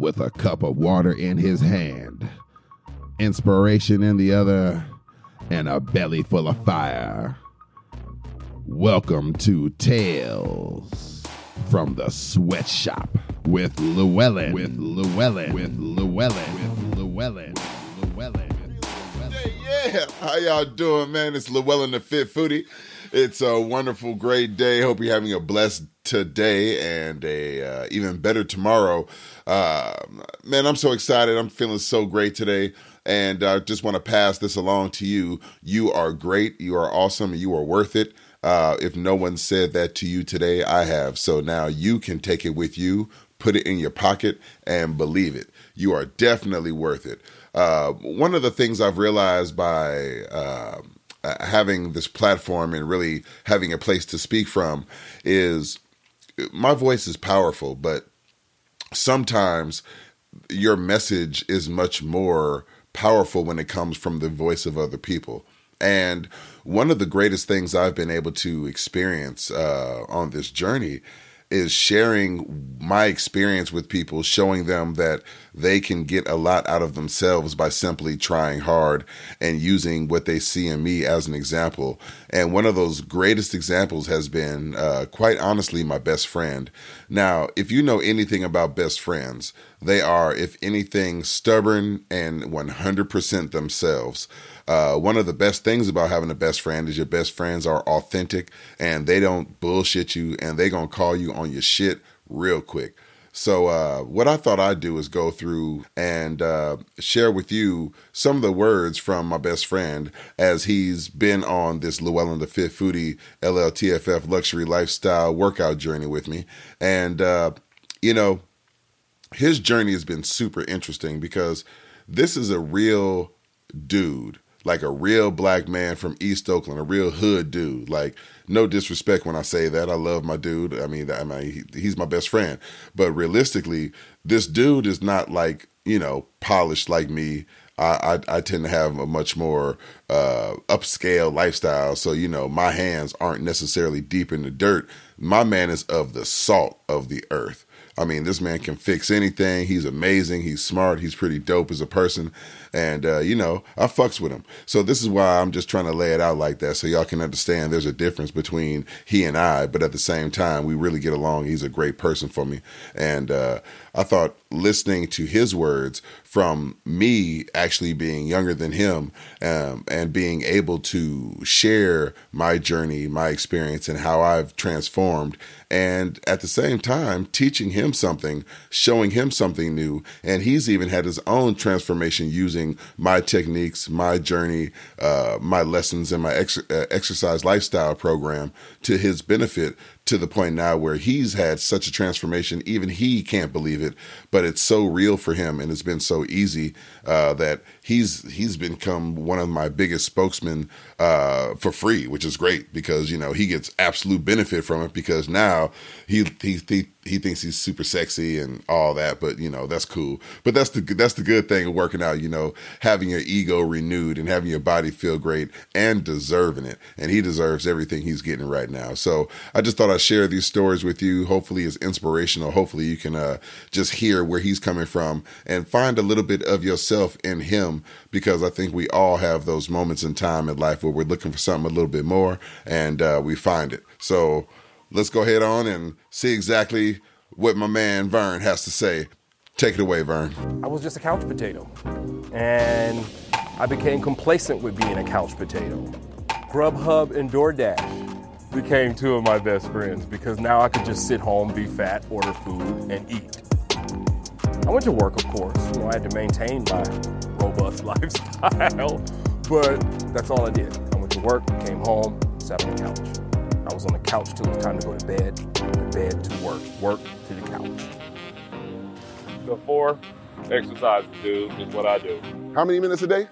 with a cup of water in his hand, inspiration in the other, and a belly full of fire. Welcome to Tales from the Sweatshop with Llewellyn. With Llewellyn. With Llewellyn. With Llewellyn. Llewellyn. Yeah, yeah. How y'all doing, man? It's Llewellyn the Fit Foodie. It's a wonderful, great day. Hope you're having a blessed today and a uh, even better tomorrow. Uh, man, I'm so excited. I'm feeling so great today. And I just want to pass this along to you. You are great. You are awesome. You are worth it. Uh, if no one said that to you today, I have. So now you can take it with you, put it in your pocket, and believe it. You are definitely worth it. Uh, one of the things I've realized by uh, having this platform and really having a place to speak from is my voice is powerful, but sometimes your message is much more powerful when it comes from the voice of other people. And one of the greatest things I've been able to experience uh, on this journey is sharing my experience with people, showing them that they can get a lot out of themselves by simply trying hard and using what they see in me as an example. And one of those greatest examples has been, uh, quite honestly, my best friend. Now, if you know anything about best friends, they are, if anything, stubborn and 100% themselves. Uh, one of the best things about having a best friend is your best friends are authentic and they don't bullshit you and they gonna call you on your shit real quick. So uh, what I thought I'd do is go through and uh, share with you some of the words from my best friend as he's been on this Llewellyn the Fit Foodie LLTFF luxury lifestyle workout journey with me, and uh, you know his journey has been super interesting because this is a real dude like a real black man from East Oakland, a real hood dude. Like no disrespect when I say that. I love my dude. I mean, I mean, he, he's my best friend. But realistically, this dude is not like you know polished like me. I, I, I tend to have a much more uh, upscale lifestyle, so you know my hands aren't necessarily deep in the dirt. My man is of the salt of the earth. I mean, this man can fix anything. He's amazing. He's smart. He's pretty dope as a person. And, uh, you know, I fucks with him. So this is why I'm just trying to lay it out like that so y'all can understand there's a difference between he and I. But at the same time, we really get along. He's a great person for me. And uh, I thought listening to his words from me actually being younger than him um, and being able to share my journey, my experience, and how I've transformed. And at the same time, teaching him something, showing him something new. And he's even had his own transformation using my techniques, my journey, uh, my lessons, and my ex- uh, exercise lifestyle program to his benefit to the point now where he's had such a transformation, even he can't believe it, but it's so real for him and it's been so easy uh, that he's he's become one of my biggest spokesmen uh, for free, which is great because you know he gets absolute benefit from it because now he he he, he thinks he's super sexy and all that, but you know that's cool. But that's the that's the good thing of working out, you know, having your ego renewed and having your body feel great and deserving it, and he deserves everything he's getting right now. So I just thought I'd share these stories with you. Hopefully, it's inspirational. Hopefully, you can uh, just hear where he's coming from and find a little bit of yourself in him because I think we all have those moments in time in life where we're looking for something a little bit more and uh, we find it. So let's go ahead on and see exactly what my man Vern has to say. Take it away, Vern. I was just a couch potato, and I became complacent with being a couch potato. Grubhub and DoorDash became two of my best friends because now I could just sit home, be fat, order food, and eat. I went to work, of course. You know, I had to maintain my robust lifestyle, but that's all I did. I went to work, came home, sat on the couch. I was on the couch till it was time to go to bed, to bed to work, work to the couch. The four exercises, dude, is what I do. How many minutes a day?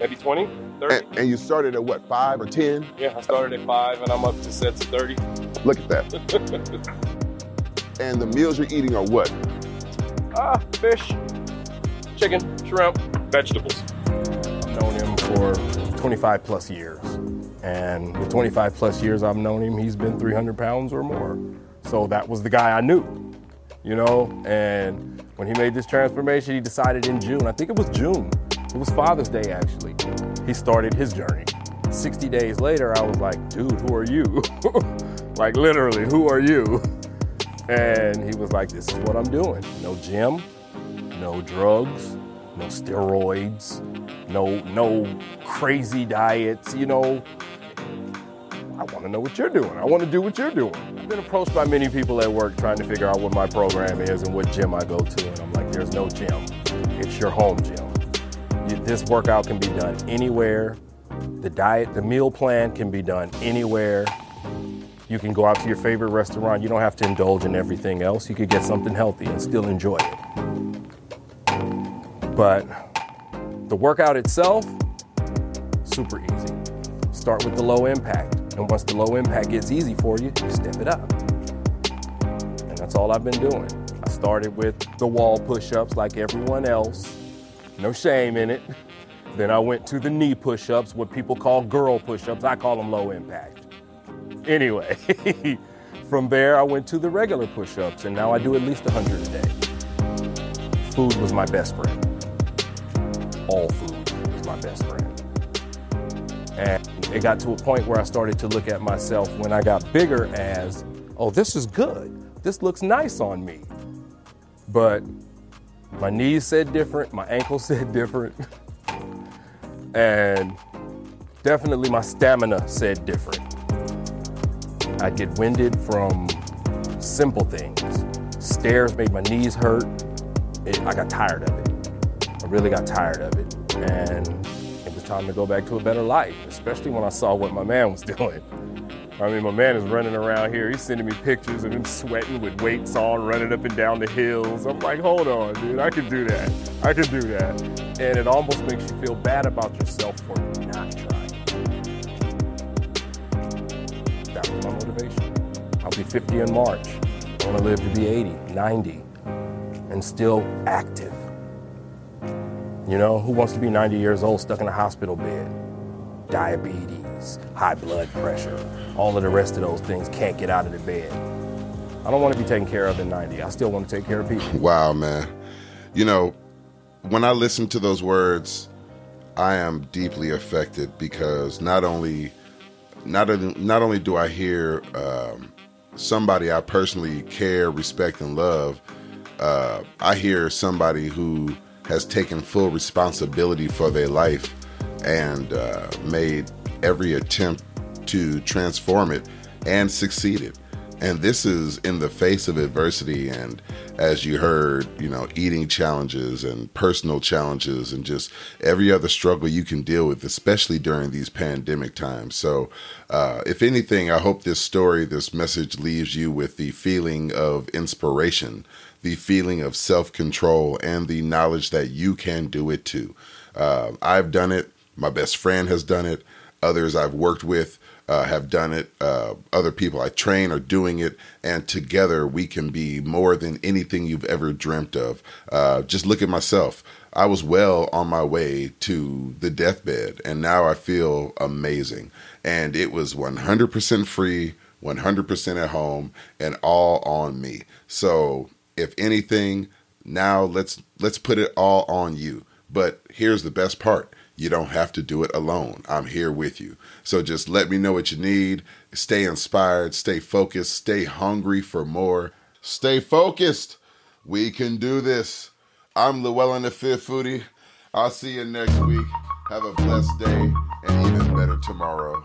Maybe 20, 30. And, and you started at what, five or 10? Yeah, I started at five and I'm up to sets of 30. Look at that. and the meals you're eating are what? Ah, fish, chicken, shrimp, vegetables. I've known him for 25 plus years. And the 25 plus years I've known him, he's been 300 pounds or more. So that was the guy I knew, you know? And When he made this transformation, he decided in June, I think it was June, it was Father's Day actually, he started his journey. 60 days later, I was like, dude, who are you? like, literally, who are you? And he was like, this is what I'm doing. No gym, no drugs, no steroids, no, no crazy diets, you know. I want to know what you're doing. I want to do what you're doing. I've been approached by many people at work trying to figure out what my program is and what gym I go to. And I'm like, there's no gym. It's your home gym. This workout can be done anywhere. The diet, the meal plan can be done anywhere. You can go out to your favorite restaurant. You don't have to indulge in everything else. You could get something healthy and still enjoy it. But the workout itself, super easy. Start with the low impact. And once the low impact gets easy for you, you step it up. And that's all I've been doing. I started with the wall push ups like everyone else, no shame in it. Then I went to the knee push ups, what people call girl push ups. I call them low impact. Anyway, from there I went to the regular push ups, and now I do at least 100 a day. Food was my best friend. All food is my best friend. And it got to a point where I started to look at myself when I got bigger as, oh, this is good. This looks nice on me. But my knees said different, my ankles said different, and definitely my stamina said different. I get winded from simple things. Stairs made my knees hurt. It, I got tired of it. Really got tired of it. And it was time to go back to a better life, especially when I saw what my man was doing. I mean, my man is running around here. He's sending me pictures of him sweating with weights on, running up and down the hills. I'm like, hold on, dude, I can do that. I can do that. And it almost makes you feel bad about yourself for not trying. That was my motivation. I'll be 50 in March. I want to live to be 80, 90, and still active. You know, who wants to be 90 years old stuck in a hospital bed? Diabetes, high blood pressure, all of the rest of those things can't get out of the bed. I don't want to be taken care of at 90. I still want to take care of people. Wow, man. You know, when I listen to those words, I am deeply affected because not only not only, not only do I hear um, somebody I personally care, respect, and love, uh, I hear somebody who has taken full responsibility for their life and uh, made every attempt to transform it and succeeded. And this is in the face of adversity and as you heard, you know, eating challenges and personal challenges and just every other struggle you can deal with, especially during these pandemic times. So, uh, if anything, I hope this story, this message leaves you with the feeling of inspiration, the feeling of self control, and the knowledge that you can do it too. Uh, I've done it. My best friend has done it. Others I've worked with uh, have done it. Uh, other people I train are doing it, and together we can be more than anything you've ever dreamt of. Uh, just look at myself. I was well on my way to the deathbed, and now I feel amazing. And it was 100% free, 100% at home, and all on me. So, if anything, now let's let's put it all on you. But here's the best part you don't have to do it alone. I'm here with you. So just let me know what you need. Stay inspired, stay focused, stay hungry for more. Stay focused. We can do this. I'm Llewellyn the Fit Foodie. I'll see you next week. Have a blessed day and even better tomorrow.